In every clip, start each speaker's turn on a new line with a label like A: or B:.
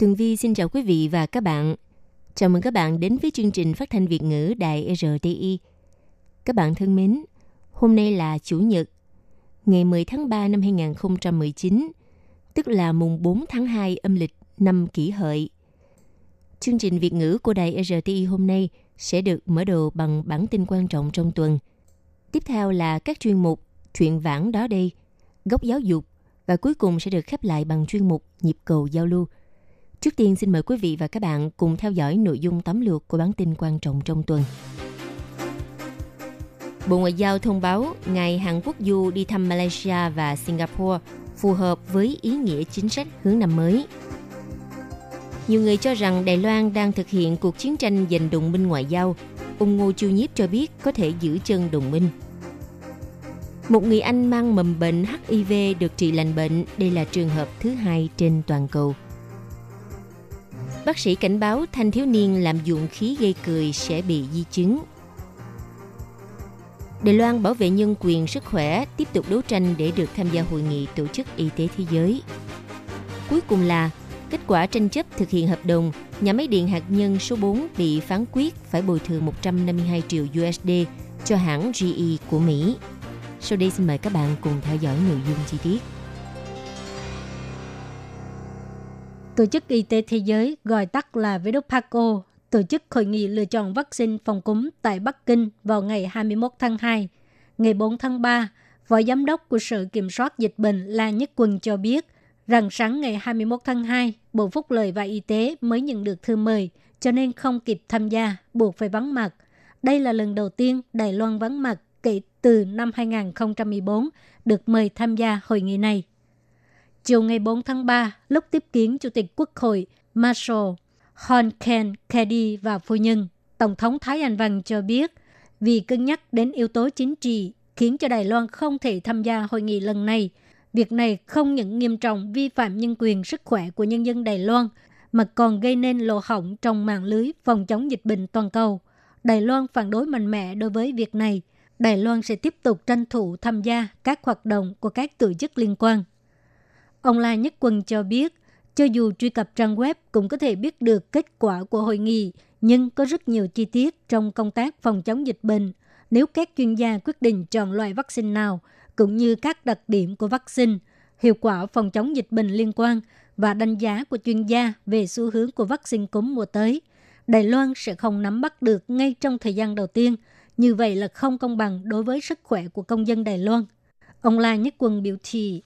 A: Tường Vi xin chào quý vị và các bạn. Chào mừng các bạn đến với chương trình phát thanh Việt ngữ Đài RTI. Các bạn thân mến, hôm nay là Chủ nhật, ngày 10 tháng 3 năm 2019, tức là mùng 4 tháng 2 âm lịch năm kỷ hợi. Chương trình Việt ngữ của Đài RTI hôm nay sẽ được mở đầu bằng bản tin quan trọng trong tuần. Tiếp theo là các chuyên mục Chuyện vãng đó đây, Góc giáo dục và cuối cùng sẽ được khép lại bằng chuyên mục Nhịp cầu giao lưu. Trước tiên xin mời quý vị và các bạn cùng theo dõi nội dung tóm lược của bản tin quan trọng trong tuần. Bộ Ngoại giao thông báo ngày Hàn Quốc Du đi thăm Malaysia và Singapore phù hợp với ý nghĩa chính sách hướng năm mới. Nhiều người cho rằng Đài Loan đang thực hiện cuộc chiến tranh giành đồng minh ngoại giao. Ông Ngô Chiêu Nhiếp cho biết có thể giữ chân đồng minh. Một người Anh mang mầm bệnh HIV được trị lành bệnh. Đây là trường hợp thứ hai trên toàn cầu. Bác sĩ cảnh báo thanh thiếu niên làm dụng khí gây cười sẽ bị di chứng. Đài Loan bảo vệ nhân quyền sức khỏe tiếp tục đấu tranh để được tham gia hội nghị tổ chức y tế thế giới. Cuối cùng là, kết quả tranh chấp thực hiện hợp đồng, nhà máy điện hạt nhân số 4 bị phán quyết phải bồi thường 152 triệu USD cho hãng GE của Mỹ. Sau đây xin mời các bạn cùng theo dõi nội dung chi tiết.
B: Tổ chức Y tế Thế giới gọi tắt là WHO tổ chức hội nghị lựa chọn vaccine phòng cúm tại Bắc Kinh vào ngày 21 tháng 2. Ngày 4 tháng 3, Phó Giám đốc của Sở Kiểm soát Dịch bệnh La Nhất Quân cho biết rằng sáng ngày 21 tháng 2, Bộ Phúc lợi và Y tế mới nhận được thư mời, cho nên không kịp tham gia, buộc phải vắng mặt. Đây là lần đầu tiên Đài Loan vắng mặt kể từ năm 2014 được mời tham gia hội nghị này. Chiều ngày 4 tháng 3, lúc tiếp kiến Chủ tịch Quốc hội Marshall Hon Ken Kedi và phu nhân, Tổng thống Thái Anh Văn cho biết vì cân nhắc đến yếu tố chính trị khiến cho Đài Loan không thể tham gia hội nghị lần này. Việc này không những nghiêm trọng vi phạm nhân quyền sức khỏe của nhân dân Đài Loan, mà còn gây nên lỗ hỏng trong mạng lưới phòng chống dịch bệnh toàn cầu. Đài Loan phản đối mạnh mẽ đối với việc này. Đài Loan sẽ tiếp tục tranh thủ tham gia các hoạt động của các tổ chức liên quan. Ông La Nhất Quân cho biết, cho dù truy cập trang web cũng có thể biết được kết quả của hội nghị, nhưng có rất nhiều chi tiết trong công tác phòng chống dịch bệnh. Nếu các chuyên gia quyết định chọn loại vaccine nào, cũng như các đặc điểm của vaccine, hiệu quả phòng chống dịch bệnh liên quan và đánh giá của chuyên gia về xu hướng của vaccine cúm mùa tới, Đài Loan sẽ không nắm bắt được ngay trong thời gian đầu tiên. Như vậy là không công bằng đối với sức khỏe của công dân Đài Loan. Ông La Nhất Quân biểu thị.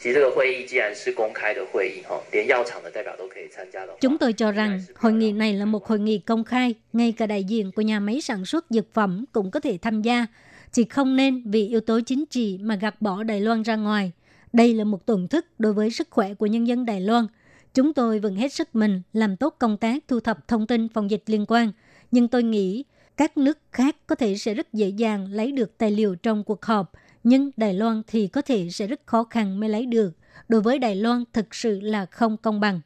C: 其实这个会议既然是公开的会议，哈，连药厂的代表都可以参加的话，
B: Chúng tôi cho rằng hội nghị này là một hội nghị công khai, ngay cả đại diện của nhà máy sản xuất dược phẩm cũng có thể tham gia. Chỉ không nên vì yếu tố chính trị mà gạt bỏ Đài Loan ra ngoài. Đây là một tổn thất đối với sức khỏe của nhân dân Đài Loan. Chúng tôi vẫn hết sức mình làm tốt công tác thu thập thông tin phòng dịch liên quan. Nhưng tôi nghĩ các nước khác có thể sẽ rất dễ dàng lấy được tài liệu trong cuộc họp, nhưng Đài Loan thì có thể sẽ rất khó khăn mới lấy được. Đối với Đài Loan thực sự là không công bằng.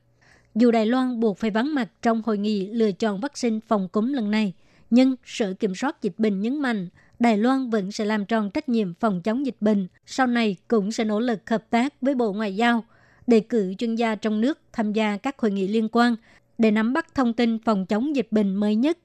B: Dù Đài Loan buộc phải vắng mặt trong hội nghị lựa chọn vaccine phòng cúm lần này, nhưng Sở Kiểm soát Dịch bệnh nhấn mạnh Đài Loan vẫn sẽ làm tròn trách nhiệm phòng chống dịch bệnh, sau này cũng sẽ nỗ lực hợp tác với Bộ Ngoại giao, đề cử chuyên gia trong nước tham gia các hội nghị liên quan để nắm bắt thông tin phòng chống dịch bệnh mới nhất.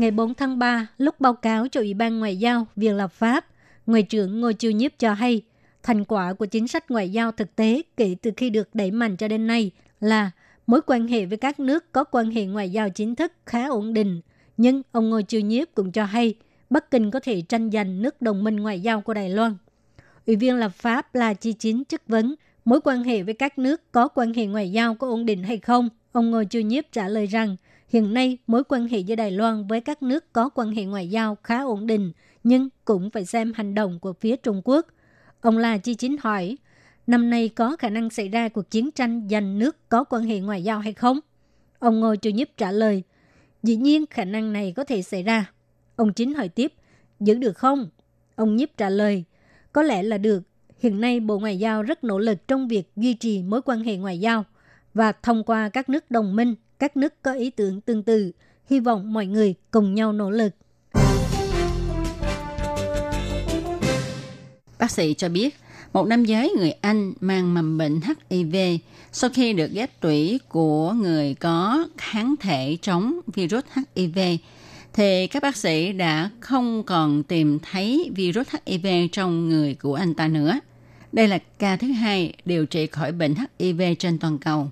B: Ngày 4 tháng 3, lúc báo cáo cho Ủy ban Ngoại giao Viện lập pháp, Ngoại trưởng Ngô Chiêu Nhiếp cho hay, thành quả của chính sách ngoại giao thực tế kể từ khi được đẩy mạnh cho đến nay là mối quan hệ với các nước có quan hệ ngoại giao chính thức khá ổn định. Nhưng ông Ngô Chiêu Nhiếp cũng cho hay, Bắc Kinh có thể tranh giành nước đồng minh ngoại giao của Đài Loan. Ủy viên lập pháp là Chi Chính chất vấn mối quan hệ với các nước có quan hệ ngoại giao có ổn định hay không. Ông Ngô Chiêu Nhiếp trả lời rằng hiện nay mối quan hệ giữa Đài Loan với các nước có quan hệ ngoại giao khá ổn định, nhưng cũng phải xem hành động của phía Trung Quốc. Ông La Chi Chính hỏi, năm nay có khả năng xảy ra cuộc chiến tranh giành nước có quan hệ ngoại giao hay không? Ông Ngô Chu Nhíp trả lời, dĩ nhiên khả năng này có thể xảy ra. Ông Chính hỏi tiếp, giữ được không? Ông Nhíp trả lời, có lẽ là được. Hiện nay Bộ Ngoại giao rất nỗ lực trong việc duy trì mối quan hệ ngoại giao và thông qua các nước đồng minh, các nước có ý tưởng tương tự, hy vọng mọi người cùng nhau nỗ lực.
D: Bác sĩ cho biết, một nam giới người Anh mang mầm bệnh HIV sau khi được ghép tủy của người có kháng thể chống virus HIV thì các bác sĩ đã không còn tìm thấy virus HIV trong người của anh ta nữa. Đây là ca thứ hai điều trị khỏi bệnh HIV trên toàn cầu.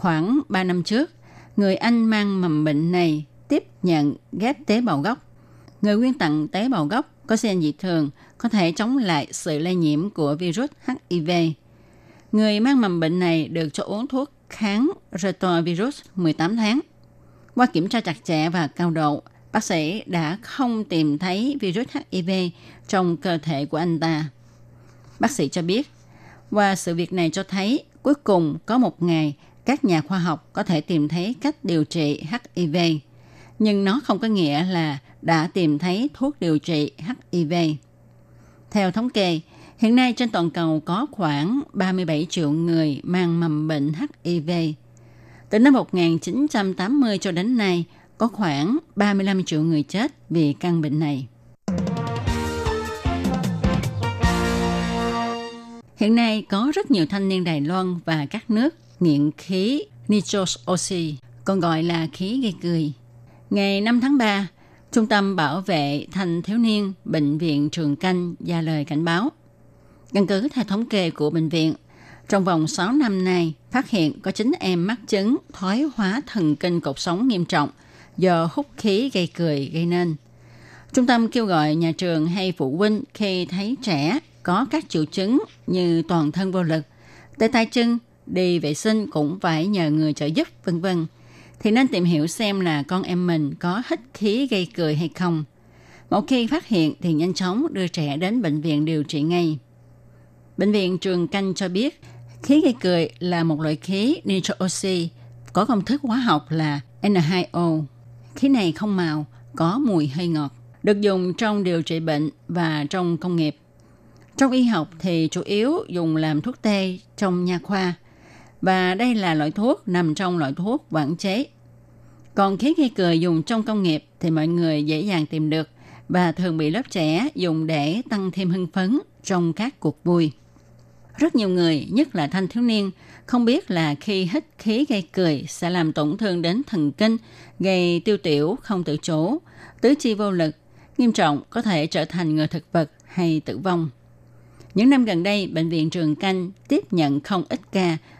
D: Khoảng 3 năm trước, người Anh mang mầm bệnh này tiếp nhận ghép tế bào gốc. Người quyên tặng tế bào gốc có gen dị thường có thể chống lại sự lây nhiễm của virus HIV. Người mang mầm bệnh này được cho uống thuốc kháng retrovirus 18 tháng. Qua kiểm tra chặt chẽ và cao độ, bác sĩ đã không tìm thấy virus HIV trong cơ thể của anh ta. Bác sĩ cho biết, qua sự việc này cho thấy cuối cùng có một ngày các nhà khoa học có thể tìm thấy cách điều trị HIV. Nhưng nó không có nghĩa là đã tìm thấy thuốc điều trị HIV. Theo thống kê, hiện nay trên toàn cầu có khoảng 37 triệu người mang mầm bệnh HIV. Từ năm 1980 cho đến nay, có khoảng 35 triệu người chết vì căn bệnh này. Hiện nay có rất nhiều thanh niên Đài Loan và các nước nghiện khí nitrous oxy, còn gọi là khí gây cười. Ngày 5 tháng 3, Trung tâm Bảo vệ Thanh Thiếu Niên Bệnh viện Trường Canh ra lời cảnh báo. Căn cứ theo thống kê của bệnh viện, trong vòng 6 năm nay, phát hiện có 9 em mắc chứng thoái hóa thần kinh cột sống nghiêm trọng do hút khí gây cười gây nên. Trung tâm kêu gọi nhà trường hay phụ huynh khi thấy trẻ có các triệu chứng như toàn thân vô lực, tê tay chân, đi vệ sinh cũng phải nhờ người trợ giúp, vân vân thì nên tìm hiểu xem là con em mình có hít khí gây cười hay không. Một khi phát hiện thì nhanh chóng đưa trẻ đến bệnh viện điều trị ngay. Bệnh viện Trường Canh cho biết khí gây cười là một loại khí nitro oxy có công thức hóa học là N2O. Khí này không màu, có mùi hơi ngọt, được dùng trong điều trị bệnh và trong công nghiệp. Trong y học thì chủ yếu dùng làm thuốc tê trong nha khoa – và đây là loại thuốc nằm trong loại thuốc quản chế. Còn khí gây cười dùng trong công nghiệp thì mọi người dễ dàng tìm được và thường bị lớp trẻ dùng để tăng thêm hưng phấn trong các cuộc vui. Rất nhiều người, nhất là thanh thiếu niên, không biết là khi hít khí gây cười sẽ làm tổn thương đến thần kinh, gây tiêu tiểu không tự chủ, tứ chi vô lực, nghiêm trọng có thể trở thành người thực vật hay tử vong. Những năm gần đây, Bệnh viện Trường Canh tiếp nhận không ít ca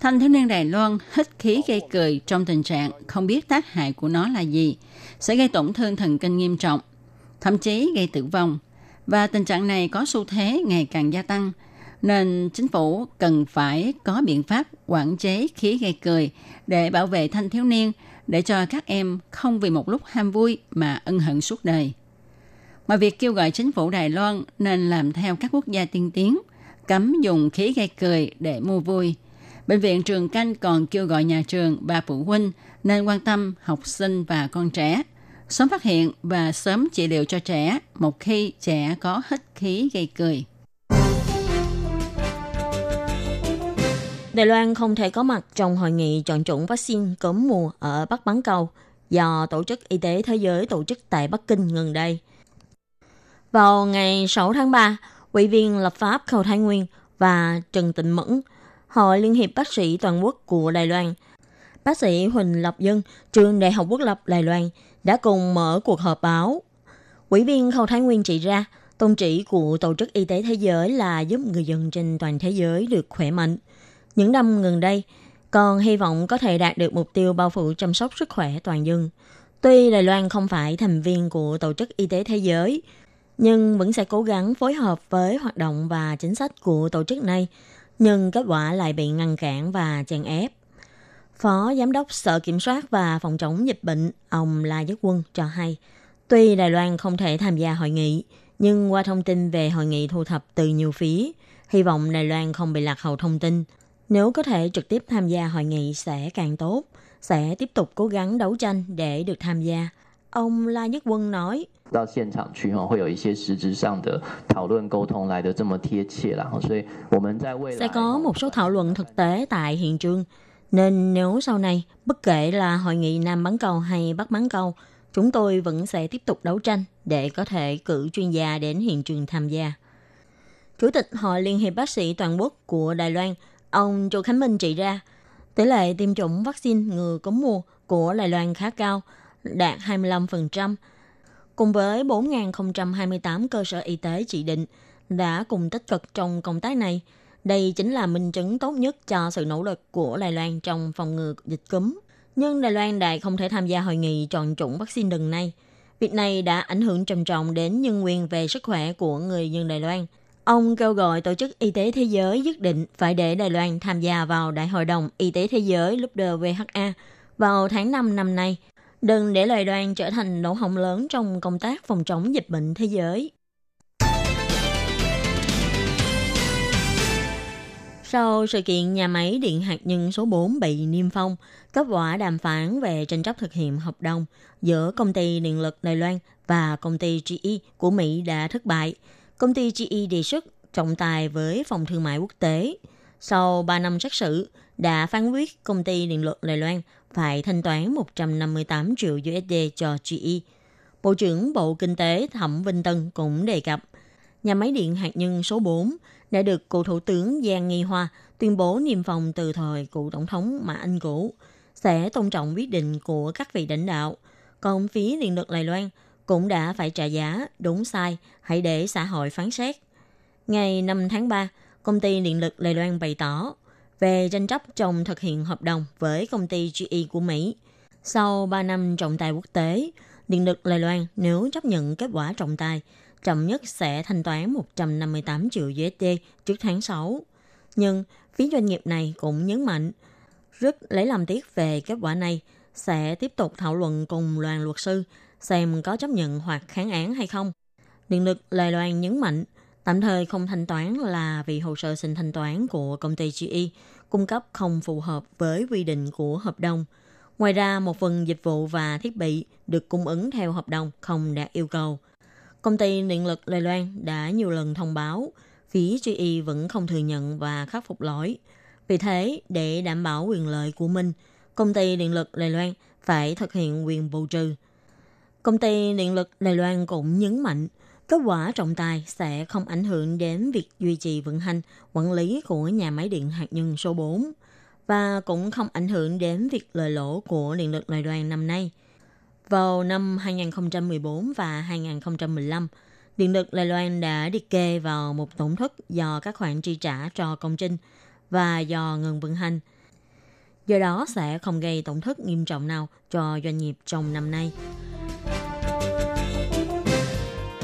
D: Thanh thiếu niên Đài Loan hít khí gây cười trong tình trạng không biết tác hại của nó là gì, sẽ gây tổn thương thần kinh nghiêm trọng, thậm chí gây tử vong. Và tình trạng này có xu thế ngày càng gia tăng, nên chính phủ cần phải có biện pháp quản chế khí gây cười để bảo vệ thanh thiếu niên, để cho các em không vì một lúc ham vui mà ân hận suốt đời. Ngoài việc kêu gọi chính phủ Đài Loan nên làm theo các quốc gia tiên tiến, cấm dùng khí gây cười để mua vui – Bệnh viện Trường Canh còn kêu gọi nhà trường và phụ huynh nên quan tâm học sinh và con trẻ, sớm phát hiện và sớm trị liệu cho trẻ một khi trẻ có hít khí gây cười.
E: Đài Loan không thể có mặt trong hội nghị chọn chủng vaccine cúm mùa ở Bắc Bán Cầu do Tổ chức Y tế Thế giới tổ chức tại Bắc Kinh gần đây. Vào ngày 6 tháng 3, Ủy viên lập pháp Khâu Thái Nguyên và Trần Tịnh Mẫn Hội Liên hiệp Bác sĩ Toàn quốc của Đài Loan. Bác sĩ Huỳnh Lập Dân, trường Đại học Quốc lập Đài Loan đã cùng mở cuộc họp báo. Ủy viên Khâu Thái Nguyên chỉ ra, tôn chỉ của Tổ chức Y tế Thế giới là giúp người dân trên toàn thế giới được khỏe mạnh. Những năm gần đây, còn hy vọng có thể đạt được mục tiêu bao phủ chăm sóc sức khỏe toàn dân. Tuy Đài Loan không phải thành viên của Tổ chức Y tế Thế giới, nhưng vẫn sẽ cố gắng phối hợp với hoạt động và chính sách của tổ chức này, nhưng kết quả lại bị ngăn cản và chèn ép. Phó Giám đốc Sở Kiểm soát và Phòng chống dịch bệnh, ông La Nhất Quân cho hay, tuy Đài Loan không thể tham gia hội nghị, nhưng qua thông tin về hội nghị thu thập từ nhiều phía, hy vọng Đài Loan không bị lạc hậu thông tin. Nếu có thể trực tiếp tham gia hội nghị sẽ càng tốt, sẽ tiếp tục cố gắng đấu tranh để được tham gia. Ông La Nhất Quân nói,
C: 到现场去哈，会有一些实质上的讨论沟通来的这么贴切啦，所以我们在未来
E: sẽ có một số thảo luận thực tế tại hiện trường. Nên nếu sau này, bất kể là hội nghị Nam bán cầu hay Bắc bán cầu, chúng tôi vẫn sẽ tiếp tục đấu tranh để có thể cử chuyên gia đến hiện trường tham gia. Chủ tịch Hội Liên hiệp Bác sĩ Toàn quốc của Đài Loan, ông Chu Khánh Minh chỉ ra, tỷ lệ tiêm chủng vaccine ngừa cúm mùa của Đài Loan khá cao, đạt 25%, cùng với 4.028 cơ sở y tế chỉ định đã cùng tích cực trong công tác này. Đây chính là minh chứng tốt nhất cho sự nỗ lực của Đài Loan trong phòng ngừa dịch cúm. Nhưng Đài Loan đại không thể tham gia hội nghị chọn chủng vaccine lần này. Việc này đã ảnh hưởng trầm trọng đến nhân quyền về sức khỏe của người dân Đài Loan. Ông kêu gọi Tổ chức Y tế Thế giới nhất định phải để Đài Loan tham gia vào Đại hội đồng Y tế Thế giới WHA vào tháng 5 năm nay Đừng để lời đoàn trở thành lỗ hổng lớn trong công tác phòng chống dịch bệnh thế giới. Sau sự kiện nhà máy điện hạt nhân số 4 bị niêm phong, kết quả đàm phán về tranh chấp thực hiện hợp đồng giữa công ty điện lực Đài Loan và công ty GE của Mỹ đã thất bại. Công ty GE đề xuất trọng tài với phòng thương mại quốc tế. Sau 3 năm xét xử, đã phán quyết công ty điện lực Đài Loan phải thanh toán 158 triệu USD cho GE. Bộ trưởng Bộ Kinh tế Thẩm Vinh Tân cũng đề cập, nhà máy điện hạt nhân số 4 đã được cựu Thủ tướng Giang Nghi Hoa tuyên bố niêm phong từ thời cựu Tổng thống Mã Anh Cũ, sẽ tôn trọng quyết định của các vị lãnh đạo. Còn phía điện lực Đài Loan cũng đã phải trả giá, đúng sai, hãy để xã hội phán xét. Ngày 5 tháng 3, công ty điện lực Đài Loan bày tỏ về tranh chấp trong thực hiện hợp đồng với công ty GE của Mỹ. Sau 3 năm trọng tài quốc tế, Điện lực Đài Loan nếu chấp nhận kết quả trọng tài, chậm nhất sẽ thanh toán 158 triệu USD trước tháng 6. Nhưng phía doanh nghiệp này cũng nhấn mạnh, rất lấy làm tiếc về kết quả này, sẽ tiếp tục thảo luận cùng đoàn luật sư xem có chấp nhận hoặc kháng án hay không. Điện lực Đài Loan nhấn mạnh, tạm thời không thanh toán là vì hồ sơ xin thanh toán của công ty GE cung cấp không phù hợp với quy định của hợp đồng. Ngoài ra, một phần dịch vụ và thiết bị được cung ứng theo hợp đồng không đạt yêu cầu. Công ty điện lực Đài Loan đã nhiều lần thông báo phía GE vẫn không thừa nhận và khắc phục lỗi. Vì thế, để đảm bảo quyền lợi của mình, công ty điện lực Đài Loan phải thực hiện quyền bù trừ. Công ty điện lực Đài Loan cũng nhấn mạnh Kết quả trọng tài sẽ không ảnh hưởng đến việc duy trì vận hành, quản lý của nhà máy điện hạt nhân số 4 và cũng không ảnh hưởng đến việc lời lỗ của điện lực Đài Loan năm nay. Vào năm 2014 và 2015, Điện lực Đài Loan đã liệt kê vào một tổn thất do các khoản chi trả cho công trình và do ngừng vận hành. Do đó sẽ không gây tổn thất nghiêm trọng nào cho doanh nghiệp trong năm nay.